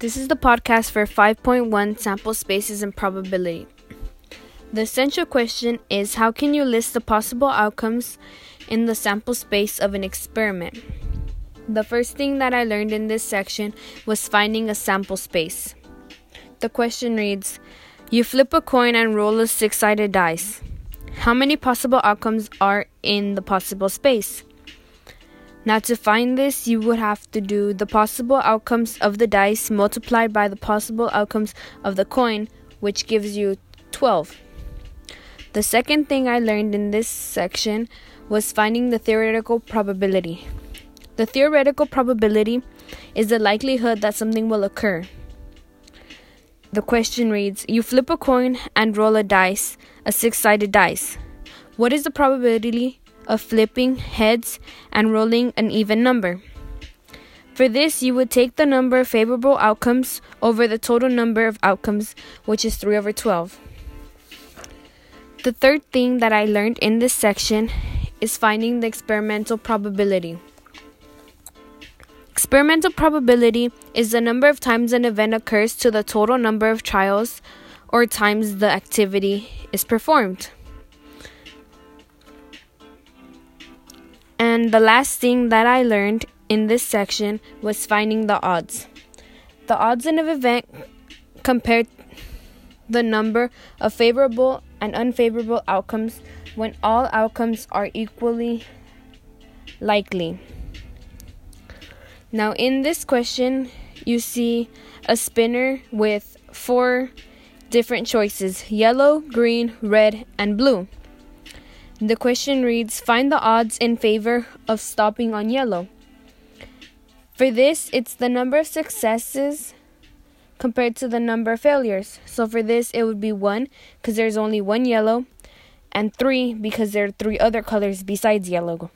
This is the podcast for 5.1 sample spaces and probability. The essential question is how can you list the possible outcomes in the sample space of an experiment? The first thing that I learned in this section was finding a sample space. The question reads You flip a coin and roll a six sided dice. How many possible outcomes are in the possible space? Now, to find this, you would have to do the possible outcomes of the dice multiplied by the possible outcomes of the coin, which gives you 12. The second thing I learned in this section was finding the theoretical probability. The theoretical probability is the likelihood that something will occur. The question reads You flip a coin and roll a dice, a six sided dice. What is the probability of flipping heads and rolling an even number. For this, you would take the number of favorable outcomes over the total number of outcomes, which is 3 over 12. The third thing that I learned in this section is finding the experimental probability. Experimental probability is the number of times an event occurs to the total number of trials or times the activity is performed. And the last thing that I learned in this section was finding the odds. The odds in an event compared the number of favorable and unfavorable outcomes when all outcomes are equally likely. Now, in this question, you see a spinner with four different choices yellow, green, red, and blue. The question reads Find the odds in favor of stopping on yellow. For this, it's the number of successes compared to the number of failures. So for this, it would be 1 because there's only one yellow, and 3 because there are three other colors besides yellow.